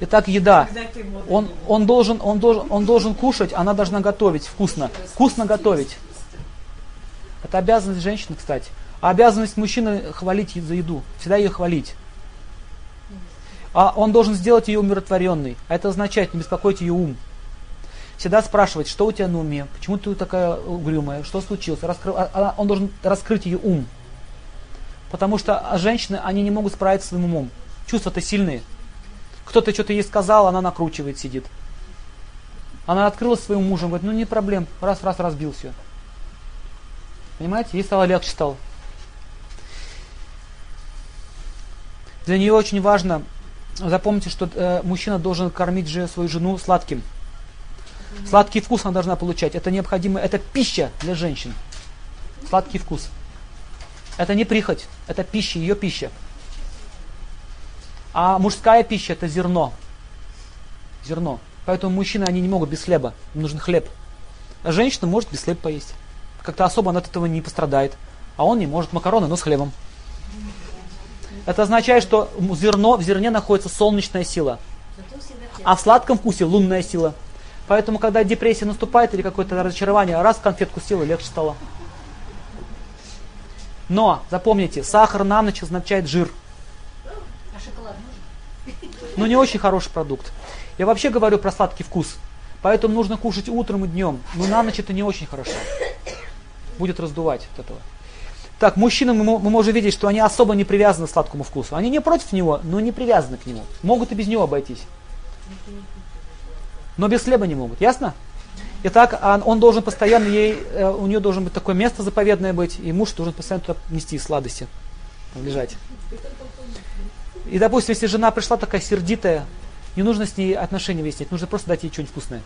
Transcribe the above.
Итак, еда. Он, он, должен, он, должен, он должен кушать, она должна готовить вкусно. Вкусно готовить. Это обязанность женщины, кстати. А обязанность мужчины хвалить за еду. Всегда ее хвалить. А он должен сделать ее умиротворенной. А это означает не беспокоить ее ум. Всегда спрашивать, что у тебя на уме, почему ты такая угрюмая, что случилось. Раскры... А, а, он должен раскрыть ее ум. Потому что женщины, они не могут справиться с своим умом. Чувства-то сильные. Кто-то что-то ей сказал, она накручивает, сидит. Она открылась своим мужем, говорит, ну не проблем, раз-раз разбил все. Понимаете, ей стало легче стало. Для нее очень важно, запомните, что э, мужчина должен кормить же свою жену сладким. Сладкий вкус она должна получать. Это необходимо, это пища для женщин. Сладкий вкус. Это не прихоть, это пища, ее пища. А мужская пища это зерно. Зерно. Поэтому мужчины, они не могут без хлеба. Им нужен хлеб. А женщина может без хлеба поесть. Как-то особо она от этого не пострадает. А он не может макароны, но с хлебом. Это означает, что зерно, в зерне находится солнечная сила. А в сладком вкусе лунная сила. Поэтому, когда депрессия наступает или какое-то разочарование, раз конфетку съел, легче стало. Но, запомните, сахар на ночь означает жир. Но не очень хороший продукт. Я вообще говорю про сладкий вкус. Поэтому нужно кушать утром и днем. Но на ночь это не очень хорошо. Будет раздувать от этого. Так, мужчины мы, можем видеть, что они особо не привязаны к сладкому вкусу. Они не против него, но не привязаны к нему. Могут и без него обойтись. Но без хлеба не могут. Ясно? Итак, он должен постоянно ей, э, у нее должен быть такое место заповедное быть, и муж должен постоянно туда нести сладости, лежать. И, допустим, если жена пришла такая сердитая, не нужно с ней отношения выяснять, нужно просто дать ей что-нибудь вкусное.